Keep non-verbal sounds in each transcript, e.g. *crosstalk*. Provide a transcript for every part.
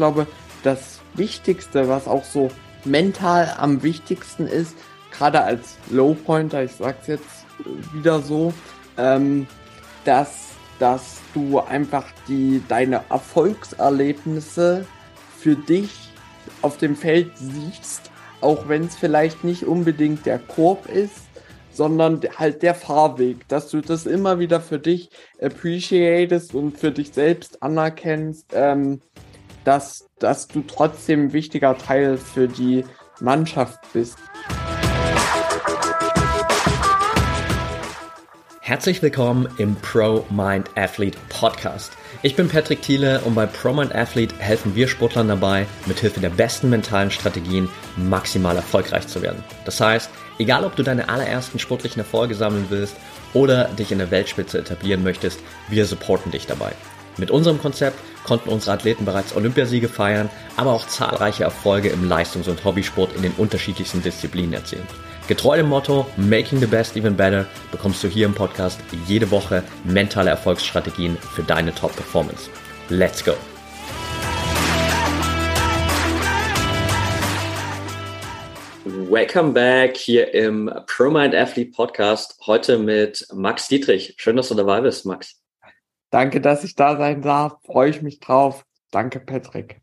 glaube, das Wichtigste, was auch so mental am wichtigsten ist, gerade als Low Pointer, ich sag's jetzt wieder so, ähm, dass, dass du einfach die, deine Erfolgserlebnisse für dich auf dem Feld siehst, auch wenn es vielleicht nicht unbedingt der Korb ist, sondern halt der Fahrweg, dass du das immer wieder für dich appreciatest und für dich selbst anerkennst, ähm, dass, dass du trotzdem ein wichtiger Teil für die Mannschaft bist. Herzlich willkommen im Pro Mind Athlete Podcast. Ich bin Patrick Thiele und bei Pro Mind Athlete helfen wir Sportlern dabei, mithilfe der besten mentalen Strategien maximal erfolgreich zu werden. Das heißt, egal ob du deine allerersten sportlichen Erfolge sammeln willst oder dich in der Weltspitze etablieren möchtest, wir supporten dich dabei. Mit unserem Konzept konnten unsere Athleten bereits Olympiasiege feiern, aber auch zahlreiche Erfolge im Leistungs- und Hobbysport in den unterschiedlichsten Disziplinen erzielen. Getreu dem Motto Making the Best Even Better bekommst du hier im Podcast jede Woche mentale Erfolgsstrategien für deine Top-Performance. Let's go! Welcome back hier im ProMind Athlete Podcast. Heute mit Max Dietrich. Schön, dass du dabei bist, Max. Danke, dass ich da sein darf. Freue ich mich drauf. Danke, Patrick.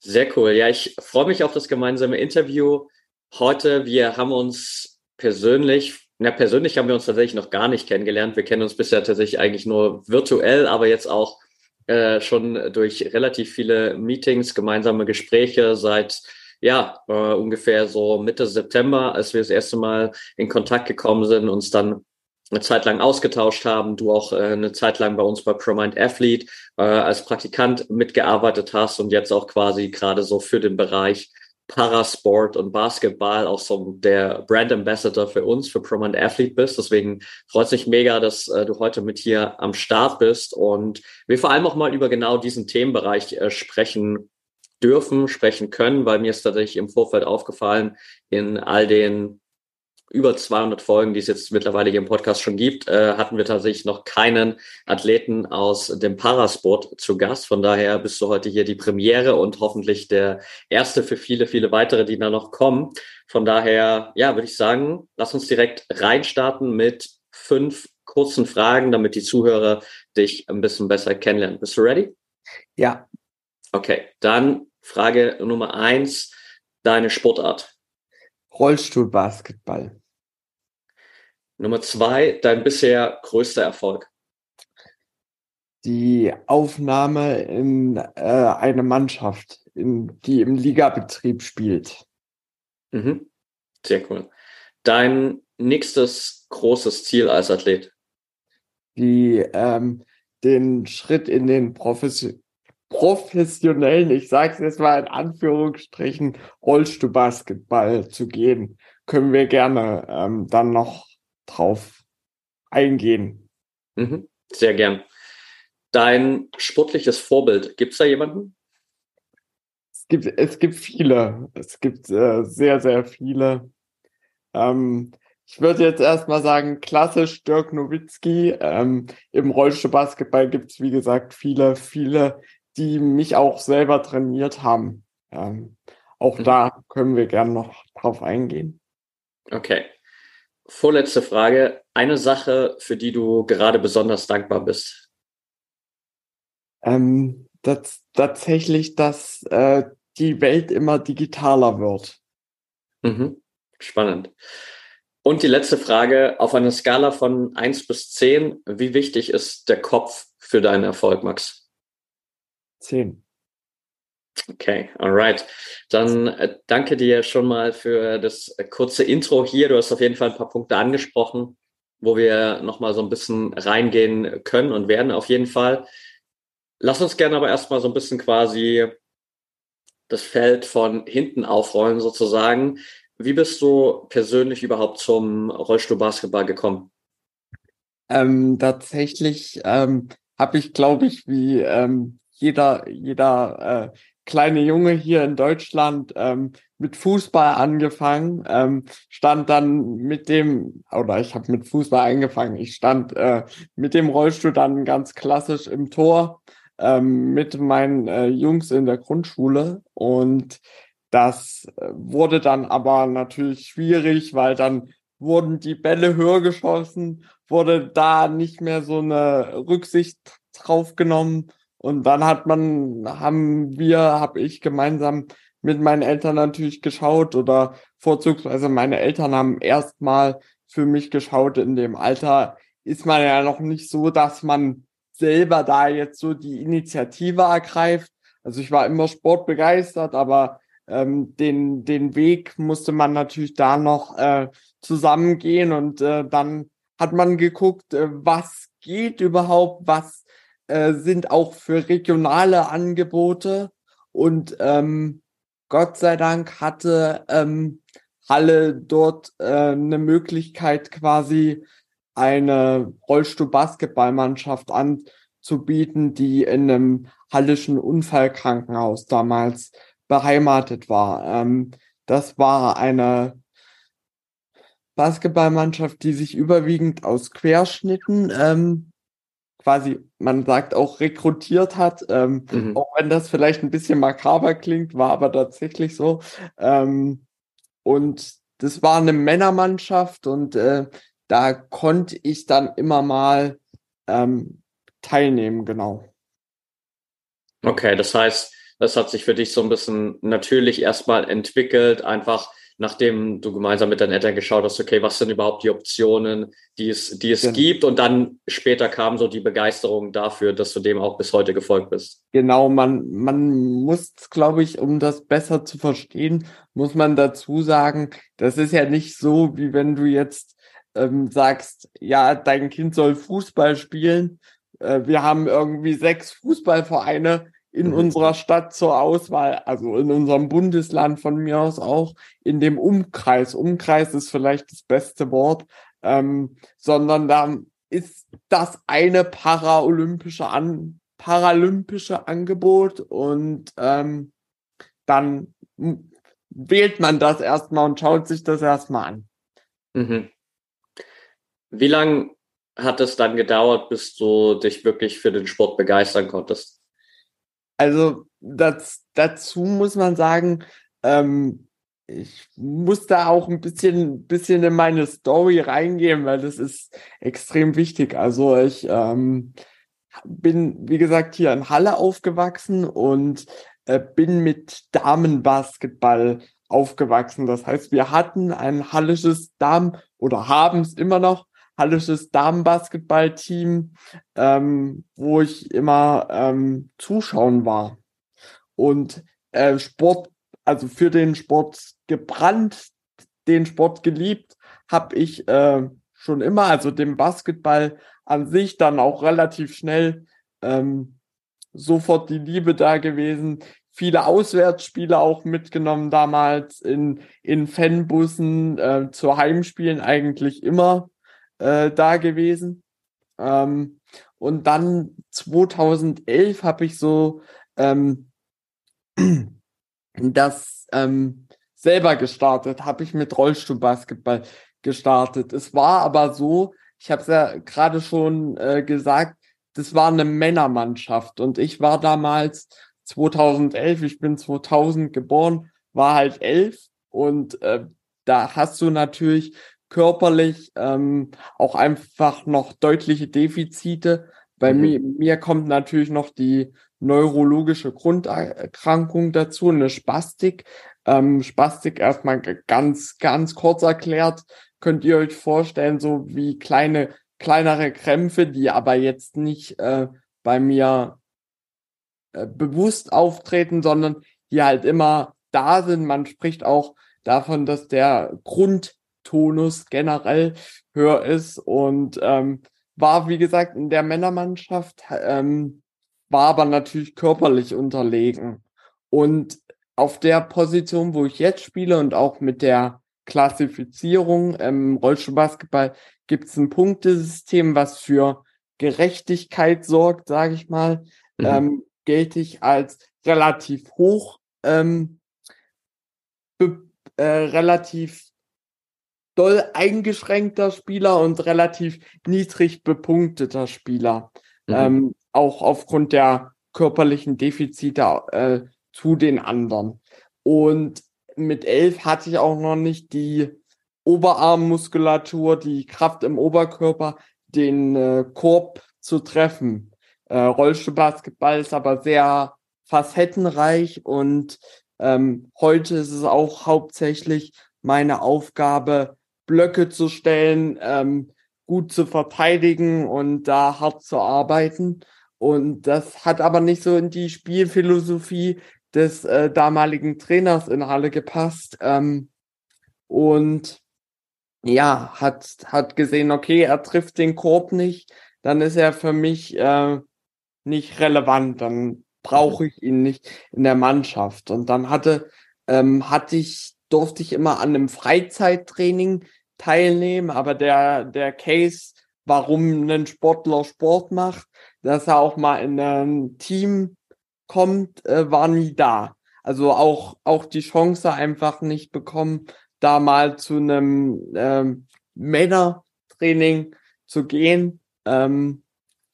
Sehr cool. Ja, ich freue mich auf das gemeinsame Interview heute. Wir haben uns persönlich, na, persönlich haben wir uns tatsächlich noch gar nicht kennengelernt. Wir kennen uns bisher tatsächlich eigentlich nur virtuell, aber jetzt auch äh, schon durch relativ viele Meetings, gemeinsame Gespräche seit ja, äh, ungefähr so Mitte September, als wir das erste Mal in Kontakt gekommen sind, uns dann eine Zeit lang ausgetauscht haben, du auch äh, eine Zeit lang bei uns bei ProMind Athlete äh, als Praktikant mitgearbeitet hast und jetzt auch quasi gerade so für den Bereich Parasport und Basketball auch so der Brand Ambassador für uns, für Prominent Athlete bist. Deswegen freut es mich mega, dass äh, du heute mit hier am Start bist und wir vor allem auch mal über genau diesen Themenbereich äh, sprechen dürfen, sprechen können, weil mir ist tatsächlich im Vorfeld aufgefallen, in all den über 200 Folgen, die es jetzt mittlerweile hier im Podcast schon gibt, äh, hatten wir tatsächlich noch keinen Athleten aus dem Parasport zu Gast. Von daher bist du heute hier die Premiere und hoffentlich der erste für viele, viele weitere, die da noch kommen. Von daher, ja, würde ich sagen, lass uns direkt reinstarten mit fünf kurzen Fragen, damit die Zuhörer dich ein bisschen besser kennenlernen. Bist du ready? Ja. Okay, dann Frage Nummer eins, deine Sportart. Rollstuhlbasketball. Nummer zwei, dein bisher größter Erfolg. Die Aufnahme in äh, eine Mannschaft, in, die im Ligabetrieb spielt. Mhm. Sehr cool. Dein nächstes großes Ziel als Athlet? Die ähm, den Schritt in den Profes professionellen, ich sage es jetzt mal in Anführungsstrichen, Rollstuhlbasketball zu gehen. Können wir gerne ähm, dann noch drauf eingehen. Mhm, sehr gern. Dein sportliches Vorbild, gibt es da jemanden? Es gibt, es gibt viele. Es gibt äh, sehr, sehr viele. Ähm, ich würde jetzt erstmal sagen, klassisch Dirk Nowitzki. Ähm, Im Rollstuhlbasketball gibt es, wie gesagt, viele, viele, die mich auch selber trainiert haben. Ähm, auch mhm. da können wir gerne noch drauf eingehen. Okay vorletzte Frage. Eine Sache, für die du gerade besonders dankbar bist? Ähm, das, tatsächlich, dass äh, die Welt immer digitaler wird. Mhm. Spannend. Und die letzte Frage, auf einer Skala von 1 bis 10, wie wichtig ist der Kopf für deinen Erfolg, Max? 10. Okay, alright. Dann äh, danke dir schon mal für das äh, kurze Intro hier. Du hast auf jeden Fall ein paar Punkte angesprochen, wo wir nochmal so ein bisschen reingehen können und werden auf jeden Fall. Lass uns gerne aber erstmal so ein bisschen quasi das Feld von hinten aufrollen sozusagen. Wie bist du persönlich überhaupt zum Rollstuhlbasketball gekommen? Ähm, tatsächlich ähm, habe ich, glaube ich, wie ähm, jeder, jeder äh, kleine Junge hier in Deutschland ähm, mit Fußball angefangen, ähm, stand dann mit dem, oder ich habe mit Fußball angefangen, ich stand äh, mit dem Rollstuhl dann ganz klassisch im Tor, ähm, mit meinen äh, Jungs in der Grundschule. Und das äh, wurde dann aber natürlich schwierig, weil dann wurden die Bälle höher geschossen, wurde da nicht mehr so eine Rücksicht drauf genommen und dann hat man, haben wir, habe ich gemeinsam mit meinen Eltern natürlich geschaut oder vorzugsweise meine Eltern haben erstmal für mich geschaut. In dem Alter ist man ja noch nicht so, dass man selber da jetzt so die Initiative ergreift. Also ich war immer sportbegeistert, aber ähm, den, den Weg musste man natürlich da noch äh, zusammengehen und äh, dann hat man geguckt, äh, was geht überhaupt, was äh, sind auch für regionale Angebote und ähm, Gott sei Dank hatte ähm, Halle dort äh, eine Möglichkeit quasi eine Rollstuhl-Basketballmannschaft anzubieten, die in einem hallischen Unfallkrankenhaus damals beheimatet war. Ähm, das war eine Basketballmannschaft, die sich überwiegend aus Querschnitten ähm, quasi, man sagt auch rekrutiert hat, ähm, mhm. auch wenn das vielleicht ein bisschen makaber klingt, war aber tatsächlich so. Ähm, und das war eine Männermannschaft und äh, da konnte ich dann immer mal ähm, teilnehmen, genau. Okay, das heißt, das hat sich für dich so ein bisschen natürlich erstmal entwickelt, einfach nachdem du gemeinsam mit deinen Eltern geschaut hast, okay, was sind überhaupt die Optionen, die es, die es genau. gibt und dann später kam so die Begeisterung dafür, dass du dem auch bis heute gefolgt bist. Genau, man, man muss, glaube ich, um das besser zu verstehen, muss man dazu sagen, das ist ja nicht so, wie wenn du jetzt ähm, sagst, ja, dein Kind soll Fußball spielen. Äh, wir haben irgendwie sechs Fußballvereine in mhm. unserer Stadt zur Auswahl, also in unserem Bundesland von mir aus auch, in dem Umkreis. Umkreis ist vielleicht das beste Wort, ähm, sondern da ist das eine paralympische An paralympische Angebot und ähm, dann wählt man das erstmal und schaut sich das erstmal an. Mhm. Wie lange hat es dann gedauert, bis du dich wirklich für den Sport begeistern konntest? Also das, dazu muss man sagen, ähm, ich muss da auch ein bisschen, bisschen in meine Story reingehen, weil das ist extrem wichtig. Also ich ähm, bin, wie gesagt, hier in Halle aufgewachsen und äh, bin mit Damenbasketball aufgewachsen. Das heißt, wir hatten ein hallisches Damen oder haben es immer noch hallisches Damenbasketballteam, ähm, wo ich immer ähm, zuschauen war. Und äh, Sport, also für den Sport gebrannt, den Sport geliebt, habe ich äh, schon immer, also dem Basketball an sich dann auch relativ schnell ähm, sofort die Liebe da gewesen. Viele Auswärtsspiele auch mitgenommen damals in, in Fanbussen, äh, zu Heimspielen eigentlich immer äh, da gewesen. Ähm, und dann 2011 habe ich so ähm, *clears throat* das ähm, selber gestartet, habe ich mit Rollstuhlbasketball gestartet. Es war aber so, ich habe es ja gerade schon äh, gesagt, das war eine Männermannschaft und ich war damals 2011, ich bin 2000 geboren, war halt elf und äh, da hast du natürlich körperlich ähm, auch einfach noch deutliche Defizite. Bei mhm. mir, mir kommt natürlich noch die neurologische Grunderkrankung dazu, eine Spastik. Ähm, Spastik erstmal ganz, ganz kurz erklärt, könnt ihr euch vorstellen, so wie kleine, kleinere Krämpfe, die aber jetzt nicht äh, bei mir äh, bewusst auftreten, sondern die halt immer da sind. Man spricht auch davon, dass der Grund Tonus generell höher ist und ähm, war, wie gesagt, in der Männermannschaft, ähm, war aber natürlich körperlich unterlegen. Und auf der Position, wo ich jetzt spiele und auch mit der Klassifizierung im Rollstuhlbasketball gibt es ein Punktesystem, was für Gerechtigkeit sorgt, sage ich mal, mhm. ähm, gelte ich als relativ hoch, ähm, äh, relativ doll eingeschränkter Spieler und relativ niedrig bepunkteter Spieler. Mhm. Ähm, auch aufgrund der körperlichen Defizite äh, zu den anderen. Und mit elf hatte ich auch noch nicht die Oberarmmuskulatur, die Kraft im Oberkörper, den äh, Korb zu treffen. Äh, Rollstuhlbasketball ist aber sehr facettenreich und ähm, heute ist es auch hauptsächlich meine Aufgabe, Blöcke zu stellen, ähm, gut zu verteidigen und da hart zu arbeiten. Und das hat aber nicht so in die Spielphilosophie des äh, damaligen Trainers in Halle gepasst. Ähm, und ja, hat, hat gesehen, okay, er trifft den Korb nicht, dann ist er für mich äh, nicht relevant, dann brauche ich ihn nicht in der Mannschaft. Und dann hatte, ähm, hatte ich, durfte ich immer an einem Freizeittraining teilnehmen, aber der, der Case, warum ein Sportler Sport macht, dass er auch mal in ein Team kommt, äh, war nie da. Also auch, auch die Chance einfach nicht bekommen, da mal zu einem ähm, Männertraining zu gehen. Ähm,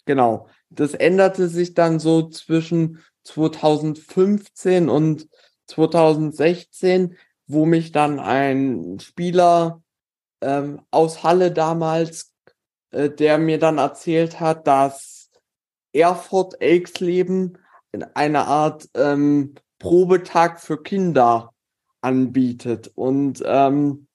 genau. Das änderte sich dann so zwischen 2015 und 2016, wo mich dann ein Spieler ähm, aus Halle damals, äh, der mir dann erzählt hat, dass Erfurt Elksleben eine Art ähm, Probetag für Kinder anbietet. Und ähm,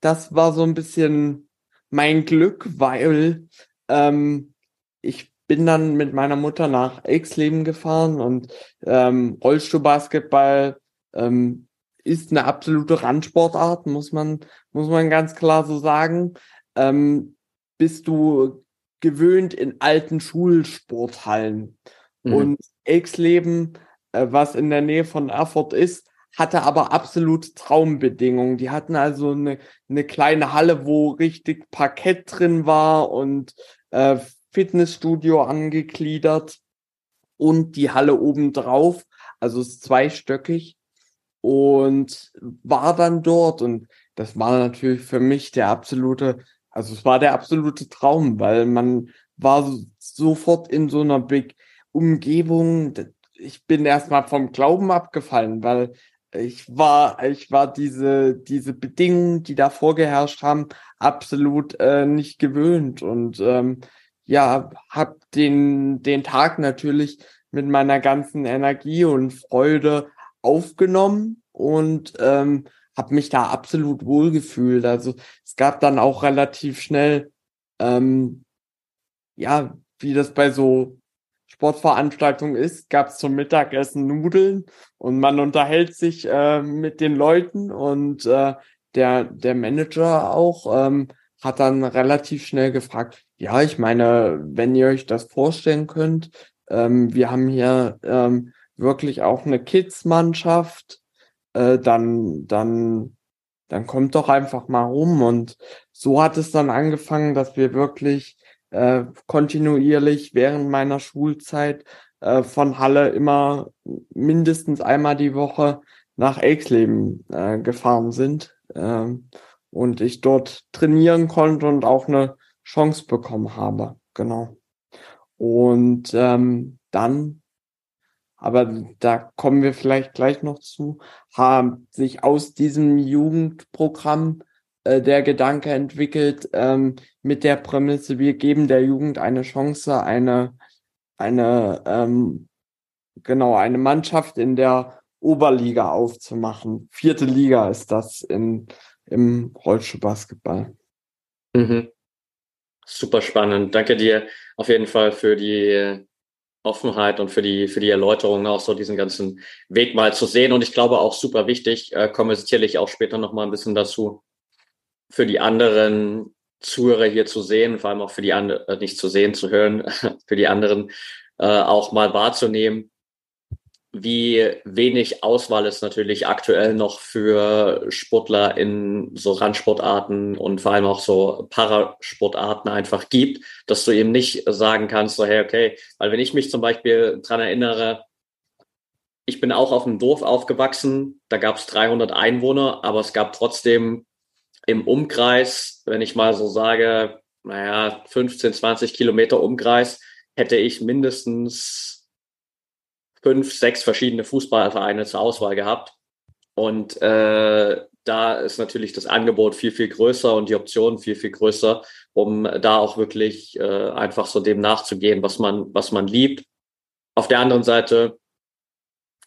das war so ein bisschen mein Glück, weil ähm, ich bin dann mit meiner Mutter nach Exleben gefahren und ähm, Rollstuhlbasketball ähm, ist eine absolute Randsportart, muss man, muss man ganz klar so sagen. Ähm, bist du gewöhnt in alten Schulsporthallen. Mhm. Und Exleben, äh, was in der Nähe von Erfurt ist, hatte aber absolut Traumbedingungen. Die hatten also eine, eine kleine Halle, wo richtig Parkett drin war und äh, Fitnessstudio angegliedert und die Halle obendrauf, also ist zweistöckig und war dann dort und das war natürlich für mich der absolute, also es war der absolute Traum, weil man war sofort in so einer Big Umgebung. Ich bin erstmal vom Glauben abgefallen, weil ich war, ich war diese, diese Bedingungen, die da vorgeherrscht haben, absolut äh, nicht gewöhnt und ähm, ja, hab den, den Tag natürlich mit meiner ganzen Energie und Freude aufgenommen und ähm, habe mich da absolut wohlgefühlt. Also es gab dann auch relativ schnell, ähm, ja, wie das bei so Sportveranstaltung ist, gab es zum Mittagessen Nudeln und man unterhält sich äh, mit den Leuten und äh, der, der Manager auch ähm, hat dann relativ schnell gefragt, ja, ich meine, wenn ihr euch das vorstellen könnt, ähm, wir haben hier ähm, wirklich auch eine Kids-Mannschaft, äh, dann, dann, dann kommt doch einfach mal rum. Und so hat es dann angefangen, dass wir wirklich äh, kontinuierlich während meiner Schulzeit äh, von Halle immer mindestens einmal die Woche nach Elksleben äh, gefahren sind äh, und ich dort trainieren konnte und auch eine Chance bekommen habe. Genau. Und ähm, dann, aber da kommen wir vielleicht gleich noch zu, haben sich aus diesem Jugendprogramm äh, der Gedanke entwickelt ähm, mit der Prämisse, wir geben der Jugend eine Chance, eine, eine, ähm, genau, eine Mannschaft in der Oberliga aufzumachen. Vierte Liga ist das in, im Rollstuhlbasketball. Mhm. Super spannend. Danke dir auf jeden Fall für die Offenheit und für die, für die Erläuterung auch so diesen ganzen Weg mal zu sehen. Und ich glaube auch super wichtig, äh, kommen wir sicherlich auch später noch mal ein bisschen dazu, für die anderen Zuhörer hier zu sehen, vor allem auch für die anderen, äh, nicht zu sehen, zu hören, *laughs* für die anderen äh, auch mal wahrzunehmen, wie wenig Auswahl es natürlich aktuell noch für Sportler in so Randsportarten und vor allem auch so Parasportarten einfach gibt, dass du eben nicht sagen kannst, so hey, okay, weil wenn ich mich zum Beispiel dran erinnere, ich bin auch auf einem Dorf aufgewachsen, da gab es 300 Einwohner, aber es gab trotzdem im Umkreis, wenn ich mal so sage, naja, 15, 20 Kilometer Umkreis, hätte ich mindestens fünf, sechs verschiedene Fußballvereine zur Auswahl gehabt. Und äh, da ist natürlich das Angebot viel, viel größer und die Optionen viel, viel größer, um da auch wirklich äh, einfach so dem nachzugehen, was man, was man liebt. Auf der anderen Seite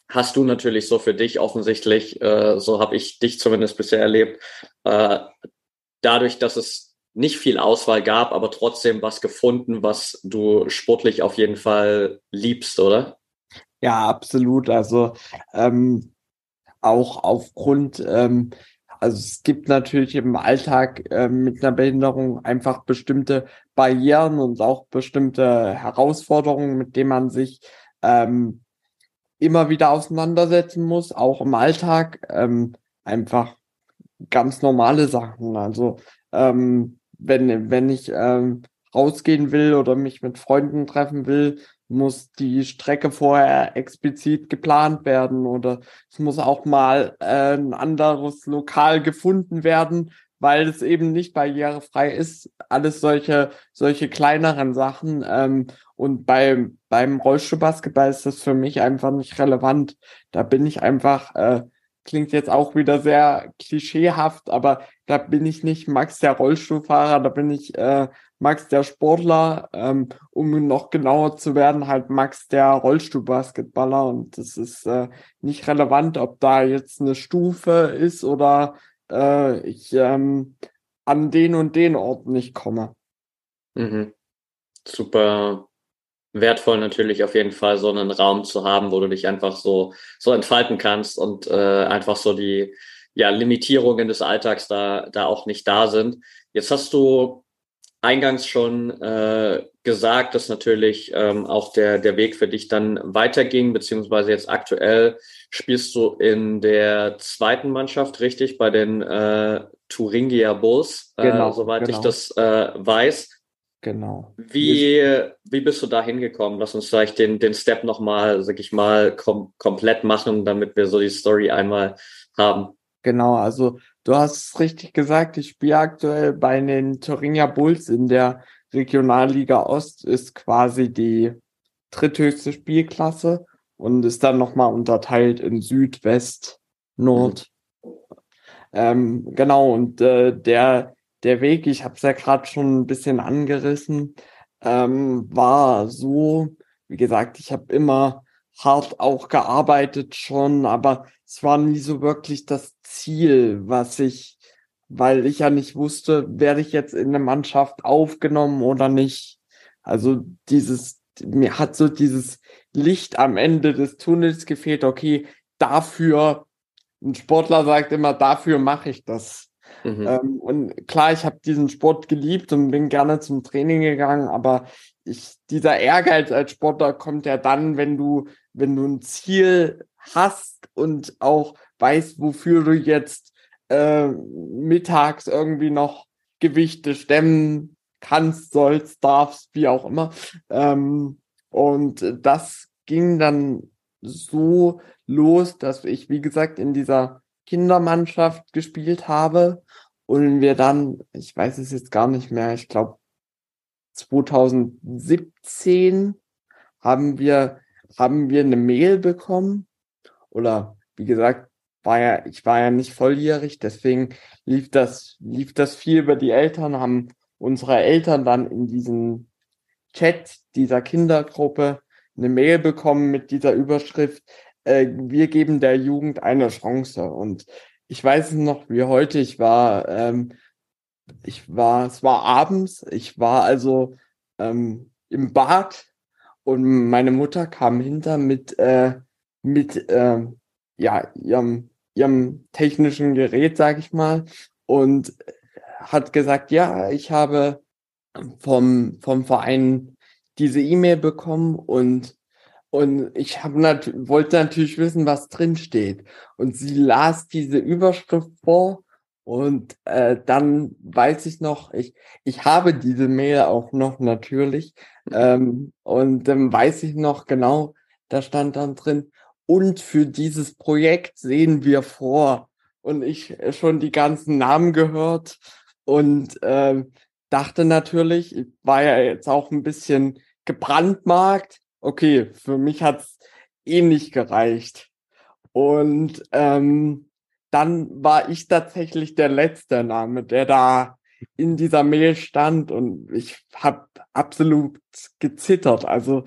hast du natürlich so für dich offensichtlich, äh, so habe ich dich zumindest bisher erlebt, äh, dadurch, dass es nicht viel Auswahl gab, aber trotzdem was gefunden, was du sportlich auf jeden Fall liebst, oder? Ja, absolut. Also ähm, auch aufgrund ähm, also es gibt natürlich im Alltag äh, mit einer Behinderung einfach bestimmte Barrieren und auch bestimmte Herausforderungen, mit denen man sich ähm, immer wieder auseinandersetzen muss, auch im Alltag. Ähm, einfach ganz normale Sachen. Also ähm, wenn, wenn ich ähm, rausgehen will oder mich mit Freunden treffen will, muss die Strecke vorher explizit geplant werden oder es muss auch mal äh, ein anderes Lokal gefunden werden, weil es eben nicht barrierefrei ist. Alles solche, solche kleineren Sachen. Ähm, und bei, beim Rollstuhlbasketball ist das für mich einfach nicht relevant. Da bin ich einfach, äh, klingt jetzt auch wieder sehr klischeehaft, aber da bin ich nicht Max der Rollstuhlfahrer, da bin ich äh, Max der Sportler, ähm, um noch genauer zu werden, halt Max der Rollstuhlbasketballer. Und das ist äh, nicht relevant, ob da jetzt eine Stufe ist oder äh, ich ähm, an den und den Ort nicht komme. Mhm. Super wertvoll natürlich auf jeden Fall so einen Raum zu haben, wo du dich einfach so so entfalten kannst und äh, einfach so die ja Limitierungen des Alltags da da auch nicht da sind. Jetzt hast du eingangs schon äh, gesagt, dass natürlich ähm, auch der, der Weg für dich dann weiterging, beziehungsweise jetzt aktuell spielst du in der zweiten Mannschaft, richtig, bei den äh, Thuringia Bulls, äh, genau, soweit genau. ich das äh, weiß. Genau. Wie, wie bist du da hingekommen? Lass uns vielleicht den, den Step nochmal, sag ich mal, kom komplett machen, damit wir so die Story einmal haben. Genau, also du hast richtig gesagt, ich spiele aktuell bei den Thuringia Bulls in der Regionalliga Ost, ist quasi die dritthöchste Spielklasse und ist dann nochmal unterteilt in Süd, West, Nord. Mhm. Ähm, genau, und äh, der, der Weg, ich habe es ja gerade schon ein bisschen angerissen, ähm, war so, wie gesagt, ich habe immer hart auch gearbeitet schon, aber es war nie so wirklich das Ziel, was ich, weil ich ja nicht wusste, werde ich jetzt in eine Mannschaft aufgenommen oder nicht. Also dieses, mir hat so dieses Licht am Ende des Tunnels gefehlt, okay, dafür, ein Sportler sagt immer, dafür mache ich das. Mhm. Ähm, und klar, ich habe diesen Sport geliebt und bin gerne zum Training gegangen, aber ich, dieser Ehrgeiz als Sportler kommt ja dann, wenn du, wenn du ein Ziel hast und auch weißt, wofür du jetzt äh, mittags irgendwie noch Gewichte stemmen kannst, sollst, darfst, wie auch immer. Ähm, und das ging dann so los, dass ich, wie gesagt, in dieser Kindermannschaft gespielt habe und wir dann, ich weiß es jetzt gar nicht mehr, ich glaube 2017 haben wir haben wir eine Mail bekommen oder wie gesagt, war ja, ich war ja nicht volljährig, deswegen lief das, lief das viel über die Eltern, haben unsere Eltern dann in diesen Chat dieser Kindergruppe eine Mail bekommen mit dieser Überschrift, äh, wir geben der Jugend eine Chance. Und ich weiß es noch wie heute, ich war, ähm, ich war, es war abends, ich war also ähm, im Bad und meine Mutter kam hinter mit, äh, mit äh, ja, ihrem, ihrem technischen Gerät, sag ich mal, und hat gesagt, ja, ich habe vom, vom Verein diese E-Mail bekommen und und ich hab nat wollte natürlich wissen, was drin steht. Und sie las diese Überschrift vor und äh, dann weiß ich noch, ich, ich habe diese Mail auch noch natürlich. Ähm, und dann ähm, weiß ich noch genau, da stand dann drin, und für dieses Projekt sehen wir vor. Und ich äh, schon die ganzen Namen gehört und äh, dachte natürlich, ich war ja jetzt auch ein bisschen gebrandmarkt. Okay, für mich hat's eh nicht gereicht. Und ähm, dann war ich tatsächlich der letzte Name, der da in dieser Mail stand und ich habe absolut gezittert. Also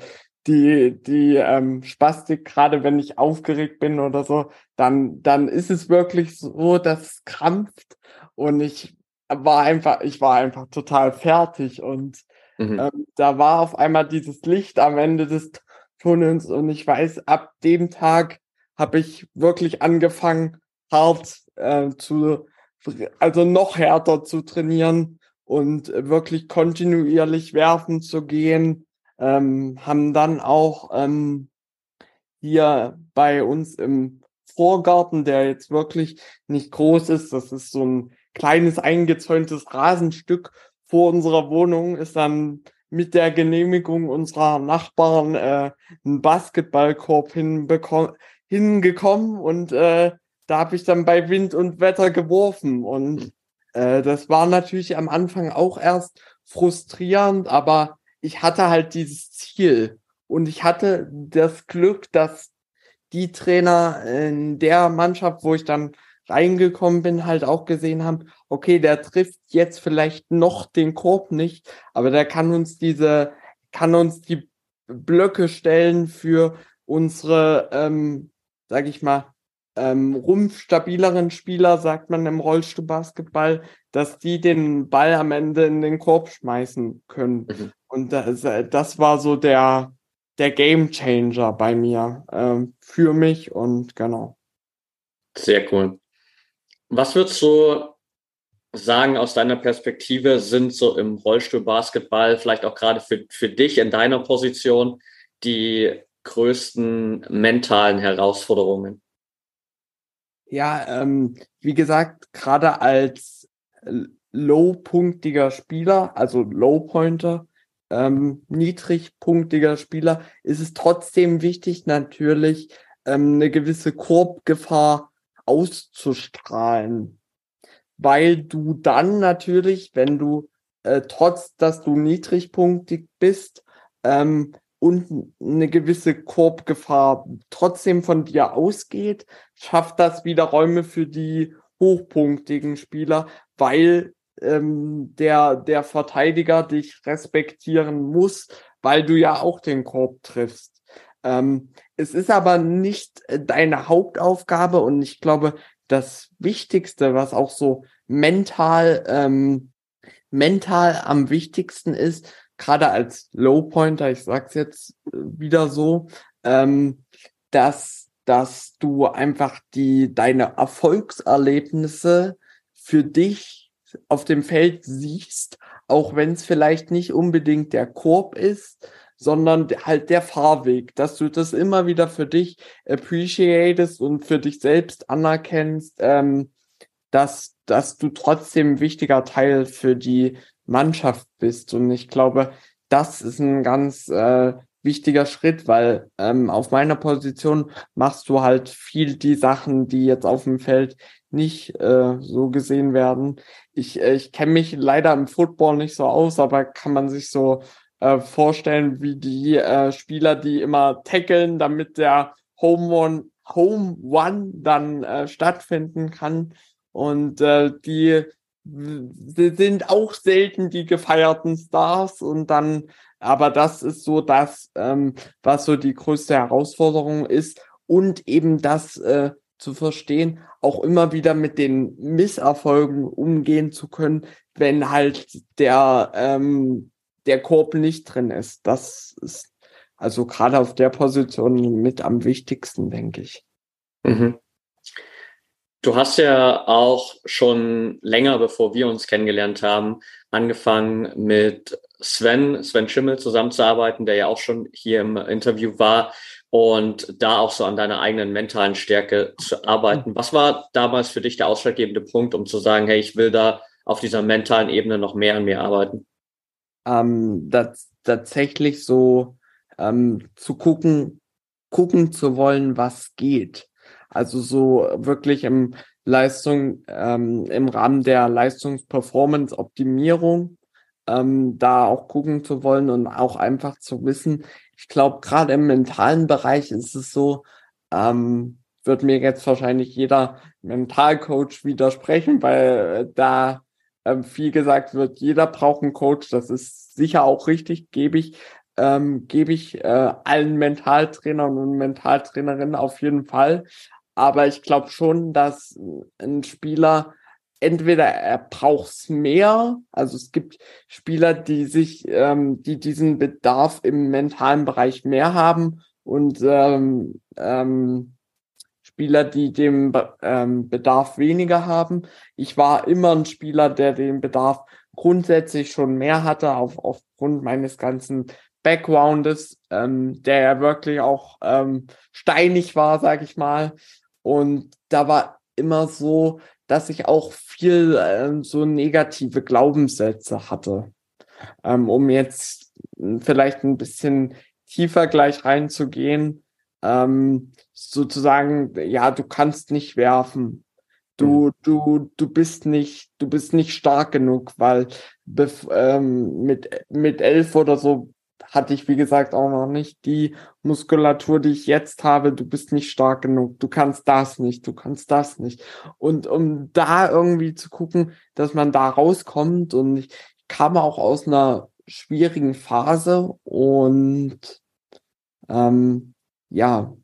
die die ähm, Spastik, gerade wenn ich aufgeregt bin oder so, dann dann ist es wirklich so, dass es krampft und ich war einfach ich war einfach total fertig und mhm. ähm, da war auf einmal dieses Licht am Ende des Tunnels und ich weiß, ab dem Tag habe ich wirklich angefangen hart äh, zu also noch härter zu trainieren und wirklich kontinuierlich werfen zu gehen. Ähm, haben dann auch ähm, hier bei uns im Vorgarten, der jetzt wirklich nicht groß ist, das ist so ein kleines eingezäuntes Rasenstück vor unserer Wohnung, ist dann mit der Genehmigung unserer Nachbarn äh, ein Basketballkorb hingekommen und äh, da habe ich dann bei Wind und Wetter geworfen. Und äh, das war natürlich am Anfang auch erst frustrierend, aber ich hatte halt dieses Ziel. Und ich hatte das Glück, dass die Trainer in der Mannschaft, wo ich dann reingekommen bin, halt auch gesehen haben, okay, der trifft jetzt vielleicht noch den Korb nicht, aber der kann uns diese, kann uns die Blöcke stellen für unsere, ähm, sag ich mal, ähm, rumpfstabileren Spieler, sagt man im Rollstuhlbasketball, dass die den Ball am Ende in den Korb schmeißen können. Mhm. Und das, äh, das war so der, der Game Changer bei mir, ähm, für mich und genau. Sehr cool. Was würdest du sagen aus deiner Perspektive sind so im Rollstuhlbasketball, vielleicht auch gerade für, für dich in deiner Position, die größten mentalen Herausforderungen? Ja, ähm, wie gesagt, gerade als low-punktiger Spieler, also Low-Pointer, ähm, niedrigpunktiger Spieler, ist es trotzdem wichtig, natürlich ähm, eine gewisse Korbgefahr auszustrahlen. Weil du dann natürlich, wenn du äh, trotz, dass du niedrigpunktig bist, ähm, und eine gewisse Korbgefahr trotzdem von dir ausgeht, schafft das wieder Räume für die hochpunktigen Spieler, weil ähm, der, der Verteidiger dich respektieren muss, weil du ja auch den Korb triffst. Ähm, es ist aber nicht deine Hauptaufgabe und ich glaube, das Wichtigste, was auch so mental, ähm, mental am wichtigsten ist, gerade als Low Pointer, ich sag's jetzt äh, wieder so, ähm, dass, dass du einfach die, deine Erfolgserlebnisse für dich auf dem Feld siehst, auch wenn es vielleicht nicht unbedingt der Korb ist, sondern halt der Fahrweg, dass du das immer wieder für dich appreciatest und für dich selbst anerkennst, ähm, dass, dass du trotzdem ein wichtiger Teil für die Mannschaft bist. Und ich glaube, das ist ein ganz äh, wichtiger Schritt, weil ähm, auf meiner Position machst du halt viel die Sachen, die jetzt auf dem Feld nicht äh, so gesehen werden. Ich, äh, ich kenne mich leider im Football nicht so aus, aber kann man sich so äh, vorstellen, wie die äh, Spieler, die immer tackeln, damit der Home One, Home One dann äh, stattfinden kann. Und äh, die sind auch selten die gefeierten Stars und dann, aber das ist so das, ähm, was so die größte Herausforderung ist und eben das äh, zu verstehen, auch immer wieder mit den Misserfolgen umgehen zu können, wenn halt der ähm, der Korb nicht drin ist. Das ist also gerade auf der Position mit am wichtigsten, denke ich. Mhm. Du hast ja auch schon länger, bevor wir uns kennengelernt haben, angefangen mit Sven, Sven Schimmel zusammenzuarbeiten, der ja auch schon hier im Interview war und da auch so an deiner eigenen mentalen Stärke zu arbeiten. Was war damals für dich der ausschlaggebende Punkt, um zu sagen, hey, ich will da auf dieser mentalen Ebene noch mehr an mir arbeiten? Ähm, das, tatsächlich so ähm, zu gucken, gucken zu wollen, was geht. Also so wirklich im Leistung, ähm, im Rahmen der Leistungsperformance-Optimierung ähm, da auch gucken zu wollen und auch einfach zu wissen, ich glaube, gerade im mentalen Bereich ist es so, ähm, wird mir jetzt wahrscheinlich jeder Mentalcoach widersprechen, weil äh, da ähm, viel gesagt wird, jeder braucht einen Coach. Das ist sicher auch richtig, gebe ich, ähm, gebe ich äh, allen Mentaltrainern und Mentaltrainerinnen auf jeden Fall. Aber ich glaube schon, dass ein Spieler entweder er braucht's mehr, also es gibt Spieler, die sich, ähm, die diesen Bedarf im mentalen Bereich mehr haben und ähm, ähm, Spieler, die den ähm, Bedarf weniger haben. Ich war immer ein Spieler, der den Bedarf grundsätzlich schon mehr hatte, auf, aufgrund meines ganzen Backgroundes, ähm, der ja wirklich auch ähm, steinig war, sag ich mal. Und da war immer so, dass ich auch viel ähm, so negative Glaubenssätze hatte. Ähm, um jetzt vielleicht ein bisschen tiefer gleich reinzugehen, ähm, sozusagen, ja, du kannst nicht werfen. Du, mhm. du, du bist nicht, du bist nicht stark genug, weil ähm, mit, mit elf oder so hatte ich, wie gesagt, auch noch nicht die Muskulatur, die ich jetzt habe. Du bist nicht stark genug. Du kannst das nicht. Du kannst das nicht. Und um da irgendwie zu gucken, dass man da rauskommt und ich kam auch aus einer schwierigen Phase und ähm, ja,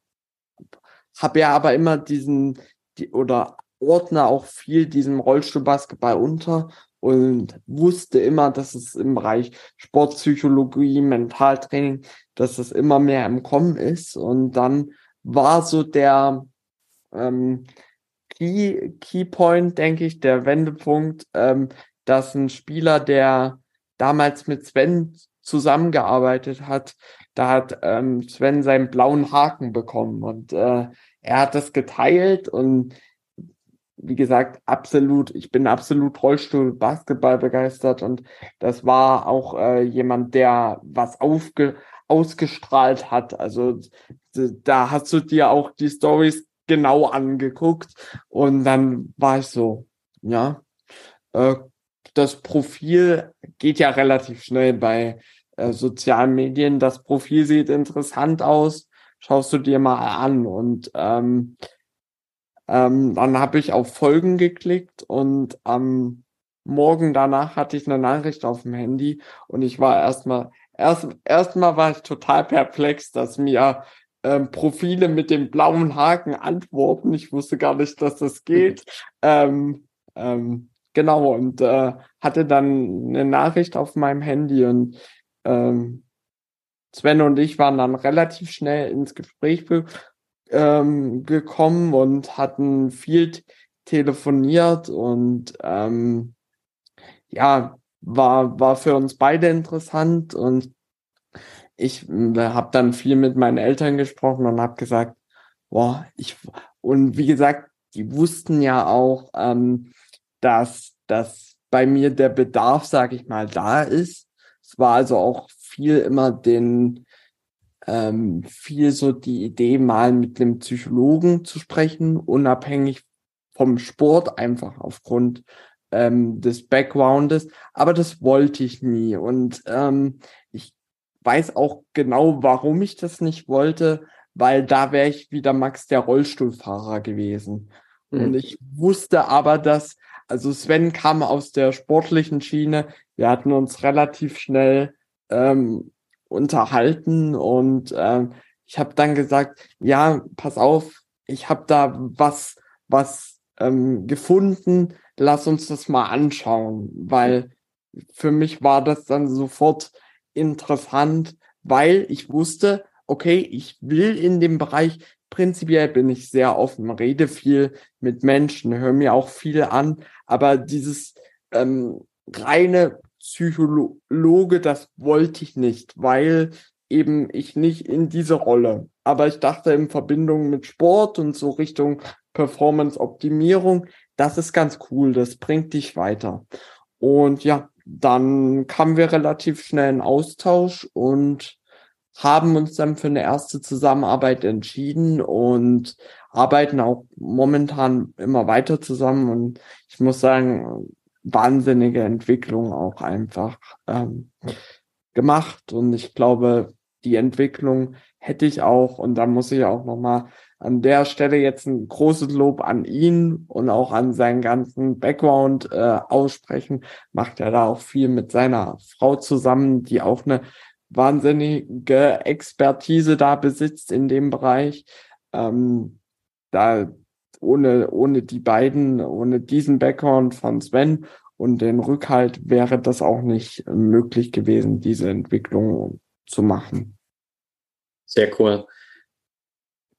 habe ja aber immer diesen die, oder ordne auch viel diesem Rollstuhlbasketball unter und wusste immer, dass es im Bereich Sportpsychologie, Mentaltraining, dass das immer mehr im Kommen ist. Und dann war so der ähm, Key, Keypoint, denke ich, der Wendepunkt, ähm, dass ein Spieler, der damals mit Sven zusammengearbeitet hat, da hat ähm, Sven seinen blauen Haken bekommen und äh, er hat das geteilt und wie gesagt, absolut, ich bin absolut Rollstuhl Basketball begeistert und das war auch äh, jemand, der was aufge ausgestrahlt hat. Also da hast du dir auch die Stories genau angeguckt und dann war ich so, ja, äh, das Profil geht ja relativ schnell bei äh, sozialen Medien. Das Profil sieht interessant aus, schaust du dir mal an und ähm, ähm, dann habe ich auf Folgen geklickt und am Morgen danach hatte ich eine Nachricht auf dem Handy und ich war erstmal, erst erstmal war ich total perplex, dass mir ähm, Profile mit dem blauen Haken antworten. Ich wusste gar nicht, dass das geht. ähm, ähm, genau, und äh, hatte dann eine Nachricht auf meinem Handy und ähm, Sven und ich waren dann relativ schnell ins Gespräch ähm, gekommen und hatten viel telefoniert und ähm, ja, war, war für uns beide interessant und ich äh, habe dann viel mit meinen Eltern gesprochen und habe gesagt, boah, ich und wie gesagt, die wussten ja auch, ähm, dass, dass bei mir der Bedarf, sag ich mal, da ist. Es war also auch viel immer den ähm, viel so die Idee, mal mit einem Psychologen zu sprechen, unabhängig vom Sport, einfach aufgrund ähm, des Backgroundes. Aber das wollte ich nie. Und ähm, ich weiß auch genau, warum ich das nicht wollte, weil da wäre ich wieder Max der Rollstuhlfahrer gewesen. Mhm. Und ich wusste aber, dass, also Sven kam aus der sportlichen Schiene, wir hatten uns relativ schnell ähm, unterhalten und äh, ich habe dann gesagt, ja, pass auf, ich habe da was, was ähm, gefunden, lass uns das mal anschauen, weil für mich war das dann sofort interessant, weil ich wusste, okay, ich will in dem Bereich, prinzipiell bin ich sehr offen, rede viel mit Menschen, höre mir auch viel an, aber dieses ähm, reine Psychologe, das wollte ich nicht, weil eben ich nicht in diese Rolle. Aber ich dachte in Verbindung mit Sport und so Richtung Performance-Optimierung, das ist ganz cool, das bringt dich weiter. Und ja, dann kamen wir relativ schnell in Austausch und haben uns dann für eine erste Zusammenarbeit entschieden und arbeiten auch momentan immer weiter zusammen. Und ich muss sagen, wahnsinnige Entwicklung auch einfach ähm, gemacht. Und ich glaube, die Entwicklung hätte ich auch, und da muss ich auch nochmal an der Stelle jetzt ein großes Lob an ihn und auch an seinen ganzen Background äh, aussprechen. Macht er da auch viel mit seiner Frau zusammen, die auch eine wahnsinnige Expertise da besitzt in dem Bereich. Ähm, da ohne, ohne die beiden, ohne diesen Background von Sven und den Rückhalt wäre das auch nicht möglich gewesen, diese Entwicklung zu machen. Sehr cool.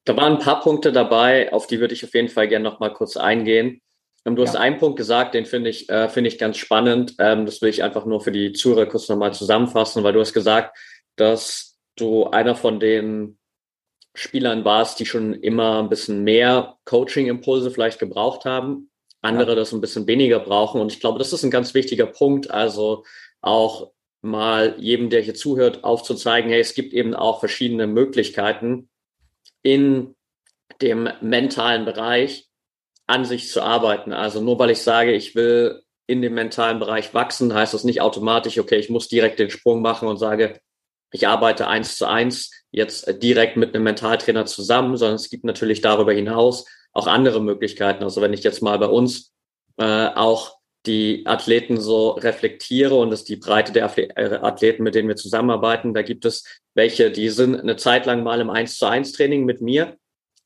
Da waren ein paar Punkte dabei, auf die würde ich auf jeden Fall gerne noch mal kurz eingehen. Ähm, du hast einen Punkt gesagt, den finde ich, äh, finde ich ganz spannend. Ähm, das will ich einfach nur für die Zuhörer kurz nochmal zusammenfassen, weil du hast gesagt, dass du einer von den Spielern warst, die schon immer ein bisschen mehr Coaching-Impulse vielleicht gebraucht haben, andere ja. das ein bisschen weniger brauchen. Und ich glaube, das ist ein ganz wichtiger Punkt. Also auch mal jedem, der hier zuhört, aufzuzeigen, hey, es gibt eben auch verschiedene Möglichkeiten in dem mentalen Bereich an sich zu arbeiten. Also nur weil ich sage, ich will in dem mentalen Bereich wachsen, heißt das nicht automatisch, okay, ich muss direkt den Sprung machen und sage, ich arbeite eins zu eins jetzt äh, direkt mit einem Mentaltrainer zusammen, sondern es gibt natürlich darüber hinaus auch andere Möglichkeiten. Also wenn ich jetzt mal bei uns äh, auch die Athleten so reflektiere und das die Breite der äh, Athleten, mit denen wir zusammenarbeiten, da gibt es welche, die sind eine Zeit lang mal im 1 zu 1 Training mit mir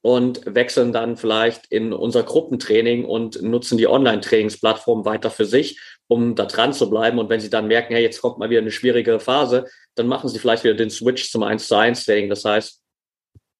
und wechseln dann vielleicht in unser Gruppentraining und nutzen die Online-Trainingsplattform weiter für sich, um da dran zu bleiben. Und wenn sie dann merken, hey, jetzt kommt mal wieder eine schwierige Phase, dann machen sie vielleicht wieder den Switch zum 1 zu 1 Training. Das heißt,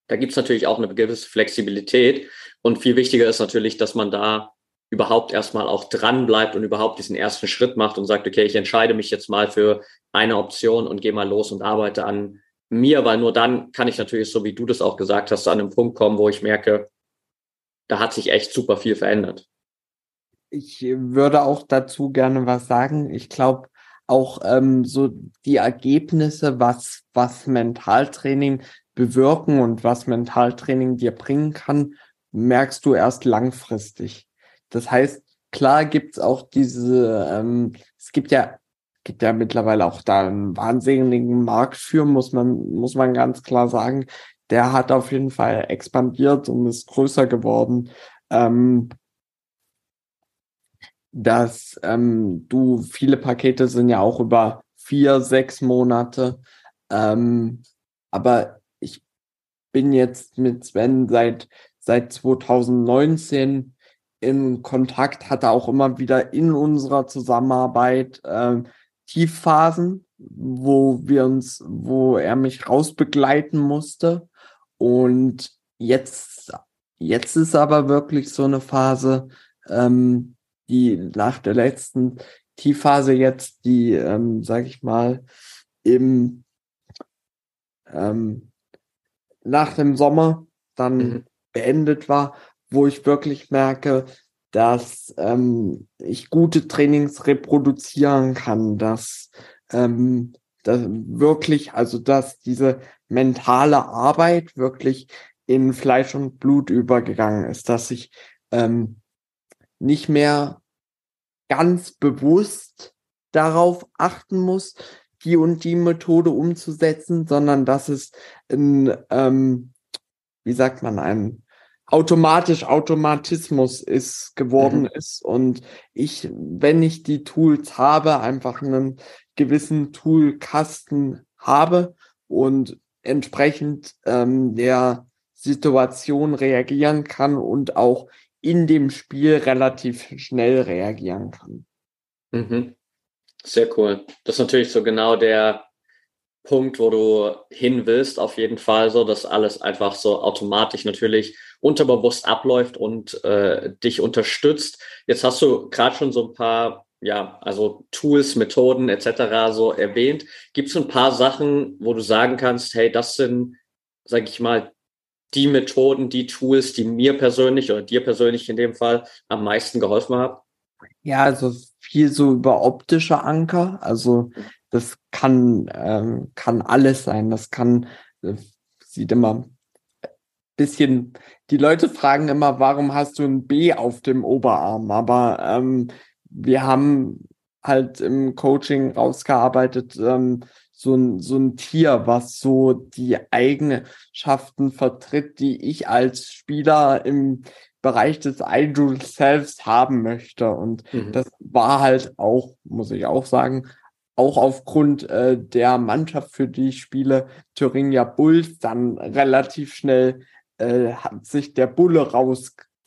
da gibt es natürlich auch eine gewisse Flexibilität. Und viel wichtiger ist natürlich, dass man da überhaupt erstmal auch dran bleibt und überhaupt diesen ersten Schritt macht und sagt, okay, ich entscheide mich jetzt mal für eine Option und gehe mal los und arbeite an mir, weil nur dann kann ich natürlich, so wie du das auch gesagt hast, an einen Punkt kommen, wo ich merke, da hat sich echt super viel verändert. Ich würde auch dazu gerne was sagen. Ich glaube, auch ähm, so die Ergebnisse, was, was Mentaltraining bewirken und was Mentaltraining dir bringen kann, merkst du erst langfristig. Das heißt, klar gibt's auch diese, ähm, es gibt ja, gibt ja mittlerweile auch da einen wahnsinnigen Markt für, muss man, muss man ganz klar sagen. Der hat auf jeden Fall expandiert und ist größer geworden. Ähm, dass ähm, du viele Pakete sind ja auch über vier, sechs Monate. Ähm, aber ich bin jetzt mit Sven seit, seit 2019 in Kontakt, hatte auch immer wieder in unserer Zusammenarbeit äh, Tiefphasen, wo wir uns, wo er mich rausbegleiten musste. Und jetzt, jetzt ist aber wirklich so eine Phase, ähm, die nach der letzten Tiefphase jetzt, die, ähm, sag ich mal, im ähm, nach dem Sommer dann mhm. beendet war, wo ich wirklich merke, dass ähm, ich gute Trainings reproduzieren kann, dass, ähm, dass wirklich, also dass diese mentale Arbeit wirklich in Fleisch und Blut übergegangen ist, dass ich ähm, nicht mehr ganz bewusst darauf achten muss, die und die Methode umzusetzen, sondern dass es ein, ähm, wie sagt man, ein automatisch Automatismus ist geworden mhm. ist und ich, wenn ich die Tools habe, einfach einen gewissen Toolkasten habe und entsprechend ähm, der Situation reagieren kann und auch in dem Spiel relativ schnell reagieren kann. Mhm. Sehr cool. Das ist natürlich so genau der Punkt, wo du hin willst, auf jeden Fall so, dass alles einfach so automatisch natürlich unterbewusst abläuft und äh, dich unterstützt. Jetzt hast du gerade schon so ein paar, ja, also Tools, Methoden etc. so erwähnt. Gibt es ein paar Sachen, wo du sagen kannst, hey, das sind, sag ich mal, die Methoden, die Tools, die mir persönlich oder dir persönlich in dem Fall am meisten geholfen haben? Ja, also viel so über optische Anker. Also das kann, ähm, kann alles sein. Das kann, äh, sieht immer bisschen, die Leute fragen immer, warum hast du ein B auf dem Oberarm? Aber ähm, wir haben halt im Coaching rausgearbeitet, ähm, so ein, so ein Tier, was so die Eigenschaften vertritt, die ich als Spieler im Bereich des Idol Selves haben möchte. Und mhm. das war halt auch, muss ich auch sagen, auch aufgrund äh, der Mannschaft, für die ich spiele, Thuringia Bulls, dann relativ schnell äh, hat sich der Bulle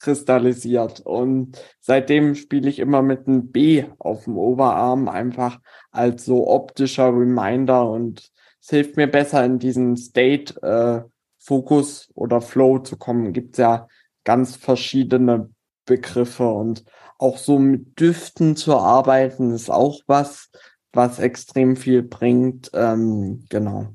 rauskristallisiert. Und seitdem spiele ich immer mit einem B auf dem Oberarm, einfach als so optischer Reminder und es hilft mir besser in diesen State äh, Fokus oder Flow zu kommen. Gibt's ja ganz verschiedene Begriffe und auch so mit Düften zu arbeiten ist auch was, was extrem viel bringt. Ähm, genau.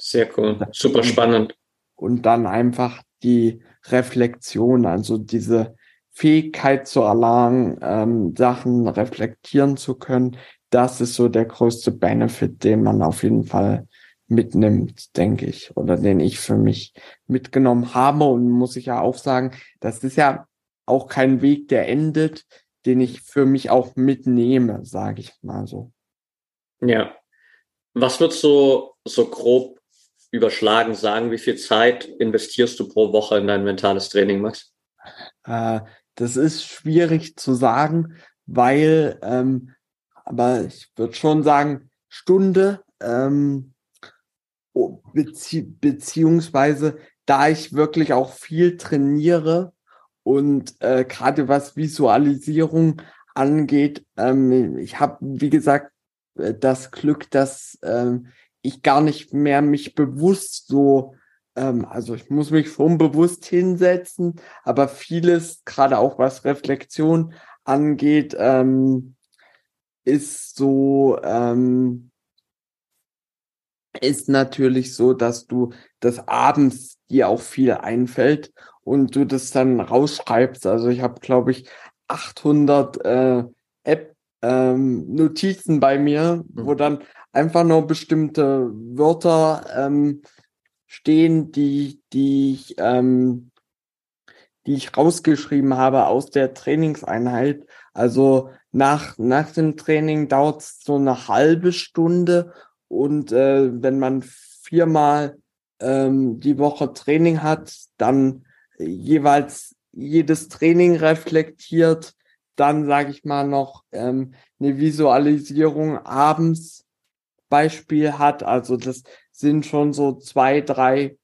Sehr cool, super spannend. Und dann einfach die Reflexion, also diese Fähigkeit zu erlangen, ähm, Sachen reflektieren zu können, das ist so der größte Benefit, den man auf jeden Fall mitnimmt, denke ich, oder den ich für mich mitgenommen habe und muss ich ja auch sagen, das ist ja auch kein Weg, der endet, den ich für mich auch mitnehme, sage ich mal so. Ja. Was würdest du so grob überschlagen sagen, wie viel Zeit investierst du pro Woche in dein mentales Training, Max? Äh, das ist schwierig zu sagen, weil, ähm, aber ich würde schon sagen, Stunde, ähm, bezieh beziehungsweise da ich wirklich auch viel trainiere und äh, gerade was Visualisierung angeht, ähm, ich habe, wie gesagt, äh, das Glück, dass ähm, ich gar nicht mehr mich bewusst so, ähm, also ich muss mich schon bewusst hinsetzen, aber vieles, gerade auch was Reflexion angeht, ähm, ist so, ähm, ist natürlich so, dass du das abends dir auch viel einfällt und du das dann rausschreibst. Also ich habe, glaube ich, 800 äh, App ähm, Notizen bei mir, mhm. wo dann einfach nur bestimmte Wörter ähm, stehen, die, die ich, ähm, die ich rausgeschrieben habe aus der Trainingseinheit. Also nach, nach dem Training dauert es so eine halbe Stunde und äh, wenn man viermal ähm, die Woche Training hat, dann jeweils jedes Training reflektiert, dann sage ich mal noch ähm, eine Visualisierung abends Beispiel hat. Also das sind schon so zwei, drei,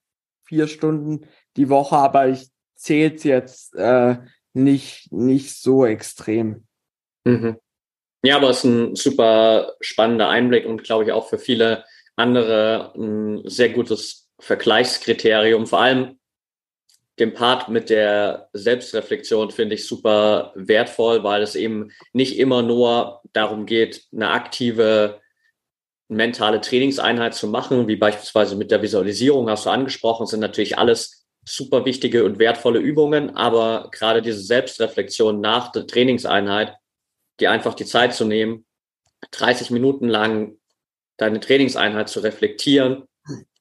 vier Stunden die Woche, aber ich zähle es jetzt äh, nicht, nicht so extrem. Mhm. Ja, aber es ist ein super spannender Einblick und glaube ich auch für viele andere ein sehr gutes Vergleichskriterium. Vor allem den Part mit der Selbstreflexion finde ich super wertvoll, weil es eben nicht immer nur darum geht, eine aktive mentale Trainingseinheit zu machen, wie beispielsweise mit der Visualisierung hast du angesprochen, sind natürlich alles super wichtige und wertvolle Übungen, aber gerade diese Selbstreflexion nach der Trainingseinheit, die einfach die Zeit zu nehmen, 30 Minuten lang deine Trainingseinheit zu reflektieren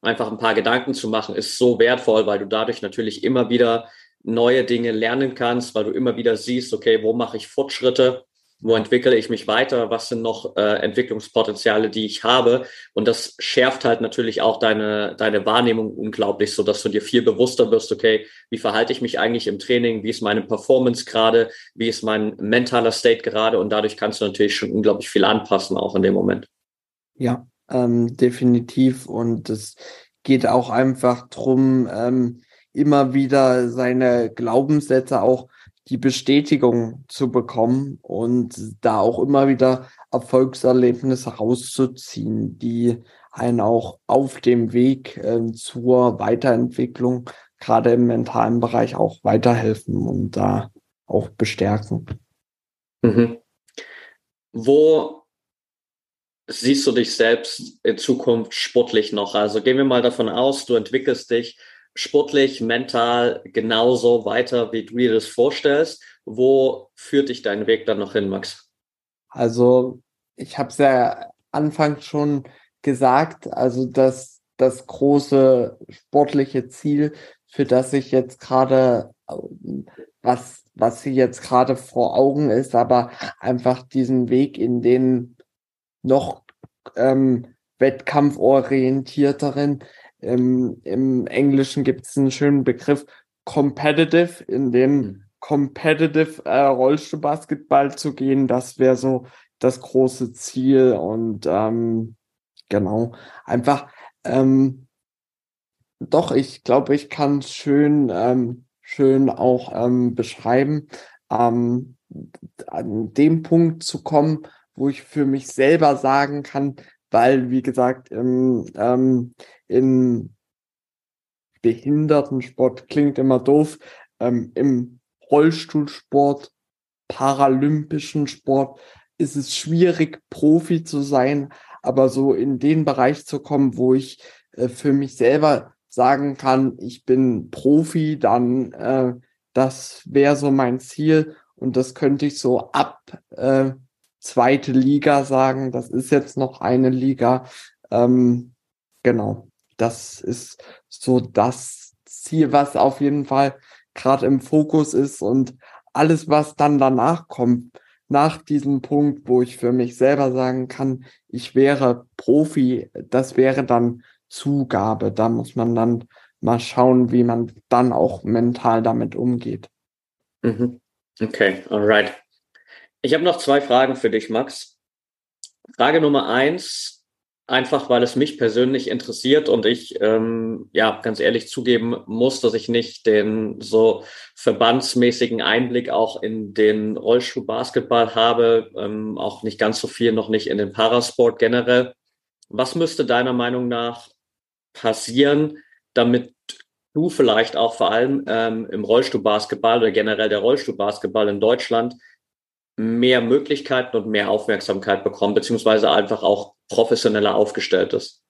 einfach ein paar Gedanken zu machen, ist so wertvoll, weil du dadurch natürlich immer wieder neue Dinge lernen kannst, weil du immer wieder siehst, okay, wo mache ich Fortschritte, wo entwickle ich mich weiter, was sind noch äh, Entwicklungspotenziale, die ich habe. Und das schärft halt natürlich auch deine, deine Wahrnehmung unglaublich, so dass du dir viel bewusster wirst, okay, wie verhalte ich mich eigentlich im Training, wie ist meine Performance gerade, wie ist mein mentaler State gerade und dadurch kannst du natürlich schon unglaublich viel anpassen, auch in dem Moment. Ja, ähm, definitiv. Und es geht auch einfach drum, ähm, immer wieder seine Glaubenssätze auch die Bestätigung zu bekommen und da auch immer wieder Erfolgserlebnisse rauszuziehen, die einen auch auf dem Weg äh, zur Weiterentwicklung, gerade im mentalen Bereich, auch weiterhelfen und da auch bestärken. Mhm. Wo siehst du dich selbst in Zukunft sportlich noch? Also gehen wir mal davon aus, du entwickelst dich sportlich, mental genauso weiter, wie du dir das vorstellst. Wo führt dich dein Weg dann noch hin, Max? Also ich habe es ja anfangs schon gesagt, also dass das große sportliche Ziel, für das ich jetzt gerade was, was sie jetzt gerade vor Augen ist, aber einfach diesen Weg in den noch ähm, wettkampforientierteren. Ähm, Im Englischen gibt es einen schönen Begriff competitive, in den mhm. competitive äh, Rollstuhlbasketball zu gehen. Das wäre so das große Ziel und ähm, genau einfach ähm, doch, ich glaube, ich kann schön, ähm, schön auch ähm, beschreiben, ähm, an dem Punkt zu kommen, wo ich für mich selber sagen kann, weil, wie gesagt, im, ähm, im Behindertensport klingt immer doof, ähm, im Rollstuhlsport, paralympischen Sport ist es schwierig, Profi zu sein, aber so in den Bereich zu kommen, wo ich äh, für mich selber sagen kann, ich bin Profi, dann äh, das wäre so mein Ziel. Und das könnte ich so ab äh, zweite Liga sagen. Das ist jetzt noch eine Liga. Ähm, genau, das ist so das Ziel, was auf jeden Fall gerade im Fokus ist und alles, was dann danach kommt, nach diesem Punkt, wo ich für mich selber sagen kann, ich wäre Profi, das wäre dann Zugabe. Da muss man dann mal schauen, wie man dann auch mental damit umgeht. Mhm. Okay, alright. Ich habe noch zwei Fragen für dich, Max. Frage Nummer eins, einfach weil es mich persönlich interessiert und ich ähm, ja ganz ehrlich zugeben muss, dass ich nicht den so verbandsmäßigen Einblick auch in den Rollstuhlbasketball habe, ähm, auch nicht ganz so viel, noch nicht in den Parasport generell. Was müsste deiner Meinung nach passieren, damit du vielleicht auch vor allem ähm, im Rollstuhlbasketball oder generell der Rollstuhlbasketball in Deutschland mehr Möglichkeiten und mehr Aufmerksamkeit bekommt, beziehungsweise einfach auch professioneller aufgestellt ist?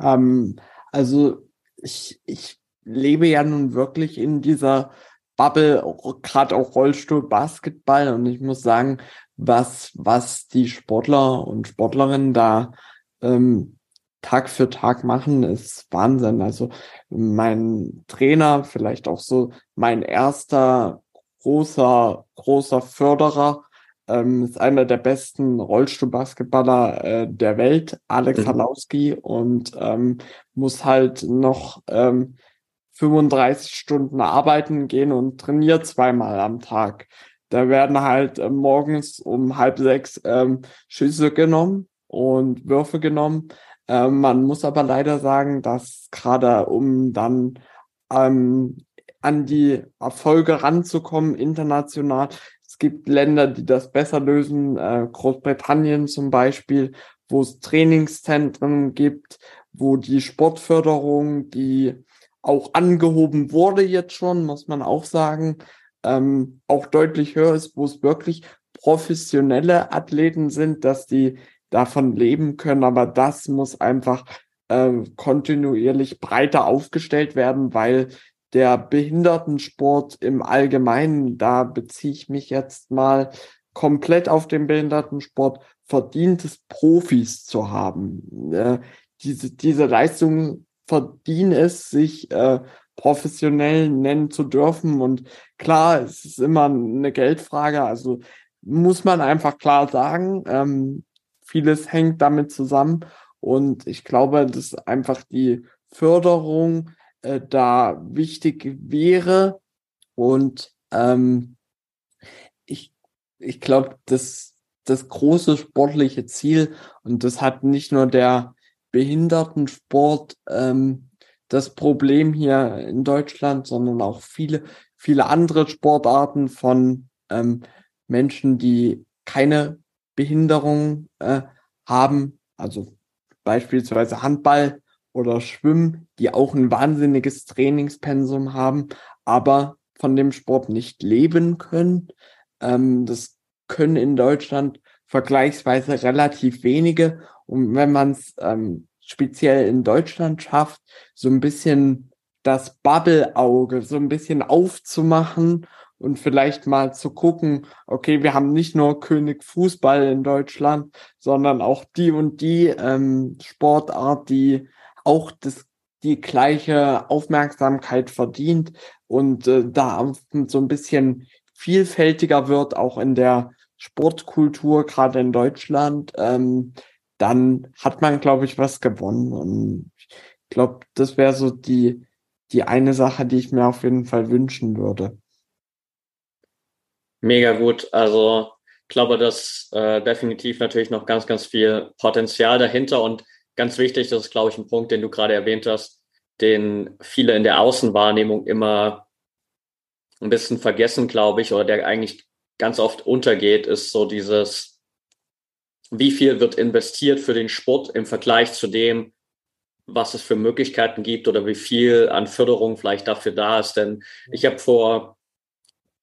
Ähm, also ich, ich lebe ja nun wirklich in dieser Bubble, gerade auch Rollstuhl-Basketball und ich muss sagen, was, was die Sportler und Sportlerinnen da ähm, Tag für Tag machen, ist Wahnsinn. Also mein Trainer, vielleicht auch so mein erster großer, großer Förderer, ähm, ist einer der besten Rollstuhlbasketballer äh, der Welt, Alex mhm. Halowski, und ähm, muss halt noch ähm, 35 Stunden arbeiten gehen und trainiert zweimal am Tag. Da werden halt äh, morgens um halb sechs ähm, Schüsse genommen und Würfe genommen. Ähm, man muss aber leider sagen, dass gerade um dann ähm, an die Erfolge ranzukommen international, es gibt Länder, die das besser lösen, äh, Großbritannien zum Beispiel, wo es Trainingszentren gibt, wo die Sportförderung, die auch angehoben wurde jetzt schon, muss man auch sagen, ähm, auch deutlich höher ist, wo es wirklich professionelle Athleten sind, dass die davon leben können, aber das muss einfach äh, kontinuierlich breiter aufgestellt werden, weil der Behindertensport im Allgemeinen, da beziehe ich mich jetzt mal komplett auf den Behindertensport, verdient es Profis zu haben. Äh, diese, diese Leistung verdient es, sich äh, professionell nennen zu dürfen. Und klar, es ist immer eine Geldfrage, also muss man einfach klar sagen, ähm, vieles hängt damit zusammen. Und ich glaube, dass einfach die Förderung äh, da wichtig wäre. Und ähm, ich, ich glaube, dass das große sportliche Ziel, und das hat nicht nur der Behindertensport ähm, das Problem hier in Deutschland, sondern auch viele, viele andere Sportarten von ähm, Menschen, die keine Behinderung äh, haben, also beispielsweise Handball oder Schwimmen, die auch ein wahnsinniges Trainingspensum haben, aber von dem Sport nicht leben können. Ähm, das können in Deutschland vergleichsweise relativ wenige. Und wenn man es ähm, speziell in Deutschland schafft, so ein bisschen das Bubble-Auge so ein bisschen aufzumachen und vielleicht mal zu gucken, okay, wir haben nicht nur König Fußball in Deutschland, sondern auch die und die ähm, Sportart, die auch das, die gleiche Aufmerksamkeit verdient und äh, da so ein bisschen vielfältiger wird, auch in der Sportkultur, gerade in Deutschland, ähm, dann hat man, glaube ich, was gewonnen. Und ich glaube, das wäre so die, die eine Sache, die ich mir auf jeden Fall wünschen würde. Mega gut. Also ich glaube, dass äh, definitiv natürlich noch ganz, ganz viel Potenzial dahinter und ganz wichtig, das ist, glaube ich, ein Punkt, den du gerade erwähnt hast, den viele in der Außenwahrnehmung immer ein bisschen vergessen, glaube ich, oder der eigentlich ganz oft untergeht, ist so dieses, wie viel wird investiert für den Sport im Vergleich zu dem, was es für Möglichkeiten gibt oder wie viel an Förderung vielleicht dafür da ist. Denn ich habe vor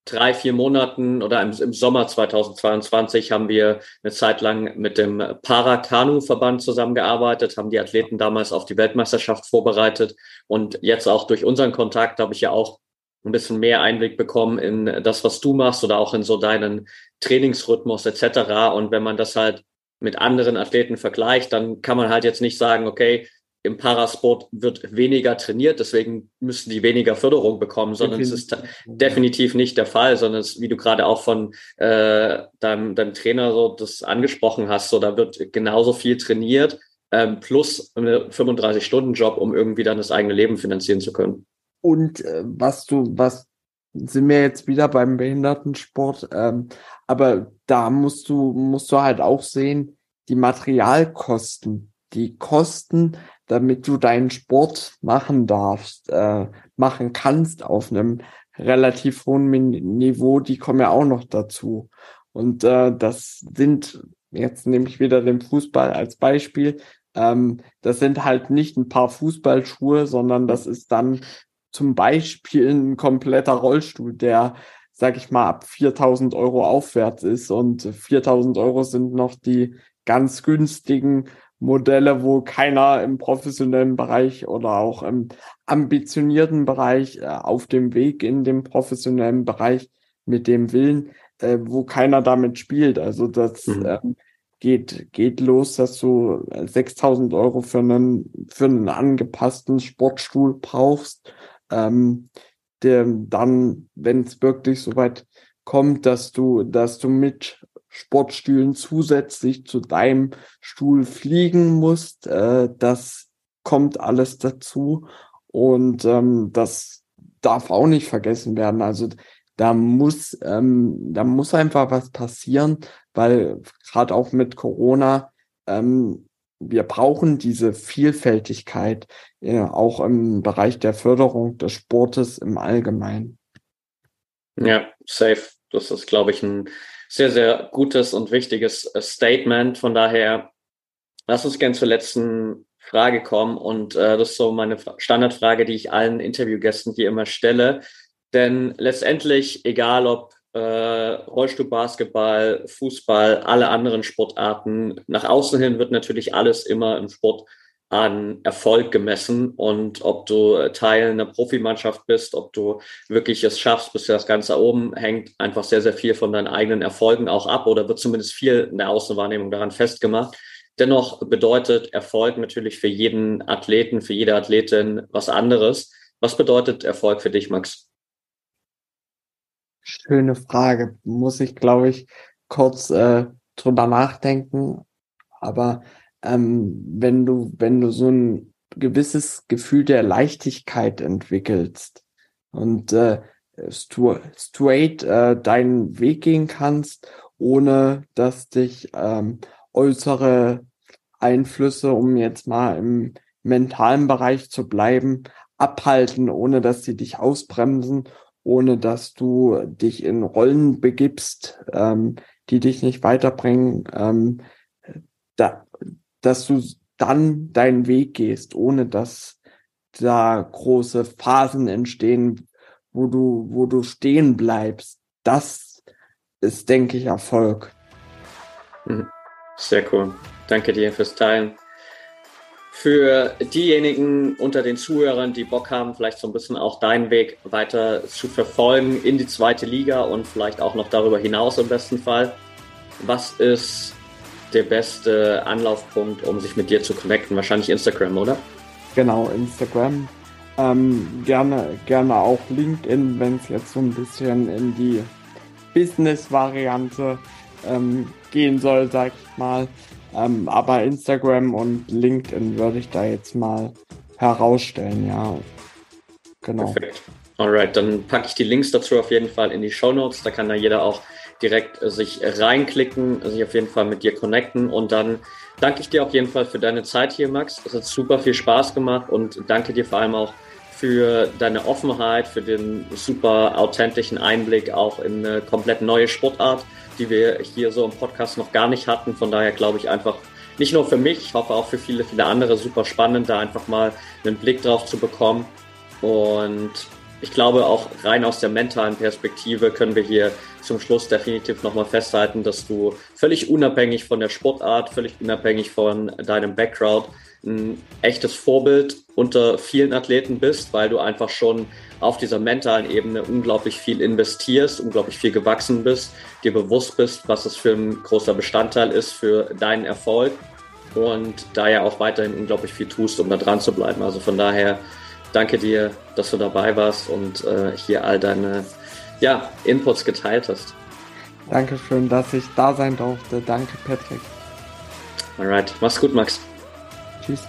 drei, vier Monaten oder im, im, Sommer 2022 haben wir eine Zeit lang mit dem Parakanu-Verband zusammengearbeitet, haben die Athleten damals auf die Weltmeisterschaft vorbereitet und jetzt auch durch unseren Kontakt habe ich ja auch ein bisschen mehr Einblick bekommen in das, was du machst oder auch in so deinen Trainingsrhythmus etc. Und wenn man das halt mit anderen Athleten vergleicht, dann kann man halt jetzt nicht sagen, okay, im Parasport wird weniger trainiert, deswegen müssen die weniger Förderung bekommen, sondern definitiv. es ist definitiv nicht der Fall, sondern es, wie du gerade auch von äh, deinem, deinem Trainer so das angesprochen hast, so da wird genauso viel trainiert, ähm, plus einen 35-Stunden-Job, um irgendwie dann das eigene Leben finanzieren zu können. Und äh, was du, was sind wir jetzt wieder beim Behindertensport, ähm, aber da musst du, musst du halt auch sehen, die Materialkosten, die Kosten, damit du deinen Sport machen darfst, äh, machen kannst auf einem relativ hohen Niveau, die kommen ja auch noch dazu. Und äh, das sind, jetzt nehme ich wieder den Fußball als Beispiel, ähm, das sind halt nicht ein paar Fußballschuhe, sondern das ist dann zum Beispiel ein kompletter Rollstuhl, der, sag ich mal, ab 4000 Euro aufwärts ist und 4000 Euro sind noch die ganz günstigen Modelle, wo keiner im professionellen Bereich oder auch im ambitionierten Bereich äh, auf dem Weg in dem professionellen Bereich mit dem Willen, äh, wo keiner damit spielt. Also das mhm. äh, geht, geht los, dass du 6000 Euro für einen, für einen angepassten Sportstuhl brauchst ähm, der dann, wenn es wirklich soweit kommt, dass du, dass du mit Sportstühlen zusätzlich zu deinem Stuhl fliegen musst, äh, das kommt alles dazu und ähm, das darf auch nicht vergessen werden. Also da muss, ähm, da muss einfach was passieren, weil gerade auch mit Corona ähm, wir brauchen diese Vielfältigkeit äh, auch im Bereich der Förderung des Sportes im Allgemeinen. Ja, safe. Das ist, glaube ich, ein sehr, sehr gutes und wichtiges äh, Statement. Von daher, lass uns gerne zur letzten Frage kommen. Und äh, das ist so meine Standardfrage, die ich allen Interviewgästen hier immer stelle. Denn letztendlich, egal ob äh, Rollstuhlbasketball, Fußball, alle anderen Sportarten. Nach außen hin wird natürlich alles immer im Sport an Erfolg gemessen und ob du Teil einer Profimannschaft bist, ob du wirklich es schaffst, bis das Ganze oben hängt, einfach sehr, sehr viel von deinen eigenen Erfolgen auch ab oder wird zumindest viel in der Außenwahrnehmung daran festgemacht. Dennoch bedeutet Erfolg natürlich für jeden Athleten, für jede Athletin was anderes. Was bedeutet Erfolg für dich, Max? Schöne Frage. Muss ich, glaube ich, kurz äh, drüber nachdenken. Aber ähm, wenn du, wenn du so ein gewisses Gefühl der Leichtigkeit entwickelst und äh, straight äh, deinen Weg gehen kannst, ohne dass dich ähm, äußere Einflüsse, um jetzt mal im mentalen Bereich zu bleiben, abhalten, ohne dass sie dich ausbremsen ohne dass du dich in Rollen begibst, ähm, die dich nicht weiterbringen, ähm, da, dass du dann deinen Weg gehst, ohne dass da große Phasen entstehen, wo du, wo du stehen bleibst. Das ist, denke ich, Erfolg. Mhm. Sehr cool. Danke dir fürs Teilen. Für diejenigen unter den Zuhörern, die Bock haben, vielleicht so ein bisschen auch deinen Weg weiter zu verfolgen in die zweite Liga und vielleicht auch noch darüber hinaus im besten Fall. Was ist der beste Anlaufpunkt, um sich mit dir zu connecten? Wahrscheinlich Instagram, oder? genau, Instagram. Ähm, gerne, gerne auch LinkedIn, wenn es jetzt so ein bisschen in die Business-Variante ähm, gehen soll, sag ich mal. Ähm, aber Instagram und LinkedIn würde ich da jetzt mal herausstellen, ja. Genau. Perfekt. Alright, dann packe ich die Links dazu auf jeden Fall in die Show Notes. Da kann da jeder auch direkt äh, sich reinklicken, sich auf jeden Fall mit dir connecten. Und dann danke ich dir auf jeden Fall für deine Zeit hier, Max. Es hat super viel Spaß gemacht und danke dir vor allem auch für deine Offenheit, für den super authentischen Einblick auch in eine komplett neue Sportart, die wir hier so im Podcast noch gar nicht hatten. Von daher glaube ich einfach, nicht nur für mich, ich hoffe auch für viele, viele andere super spannend, da einfach mal einen Blick drauf zu bekommen. Und ich glaube, auch rein aus der mentalen Perspektive können wir hier zum Schluss definitiv nochmal festhalten, dass du völlig unabhängig von der Sportart, völlig unabhängig von deinem Background ein echtes Vorbild unter vielen Athleten bist, weil du einfach schon auf dieser mentalen Ebene unglaublich viel investierst, unglaublich viel gewachsen bist, dir bewusst bist, was es für ein großer Bestandteil ist für deinen Erfolg und daher auch weiterhin unglaublich viel tust, um da dran zu bleiben. Also von daher danke dir, dass du dabei warst und äh, hier all deine ja, Inputs geteilt hast. Dankeschön, dass ich da sein durfte. Danke, Patrick. Alright, mach's gut, Max. Tschüss.